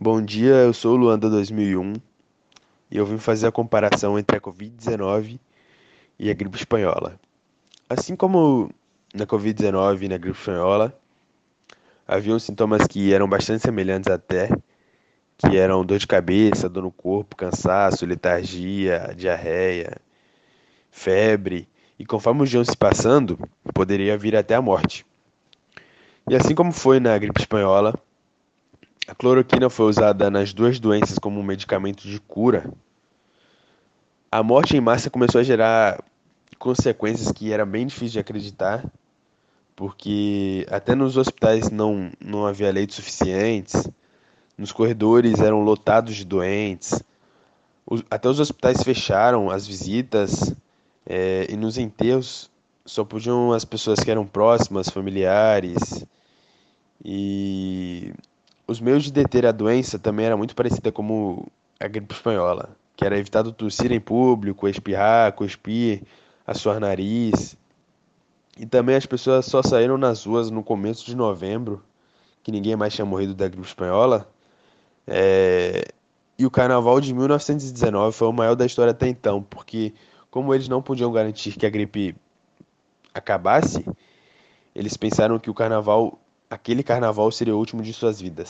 Bom dia, eu sou o Luanda 2001 e eu vim fazer a comparação entre a Covid-19 e a gripe espanhola. Assim como na Covid-19 e na gripe espanhola, haviam sintomas que eram bastante semelhantes até, que eram dor de cabeça, dor no corpo, cansaço, letargia, diarreia, febre, e conforme os dias se passando, poderia vir até a morte. E assim como foi na gripe espanhola, a cloroquina foi usada nas duas doenças como um medicamento de cura. A morte em massa começou a gerar consequências que era bem difícil de acreditar, porque até nos hospitais não, não havia leitos suficientes, nos corredores eram lotados de doentes, até os hospitais fecharam as visitas é, e nos enterros só podiam as pessoas que eram próximas, familiares e os meios de deter a doença também era muito parecida como a gripe espanhola, que era evitado tossir em público, espirrar, cuspir, assoar nariz. E também as pessoas só saíram nas ruas no começo de novembro, que ninguém mais tinha morrido da gripe espanhola. É... E o carnaval de 1919 foi o maior da história até então, porque como eles não podiam garantir que a gripe acabasse, eles pensaram que o carnaval, aquele carnaval seria o último de suas vidas.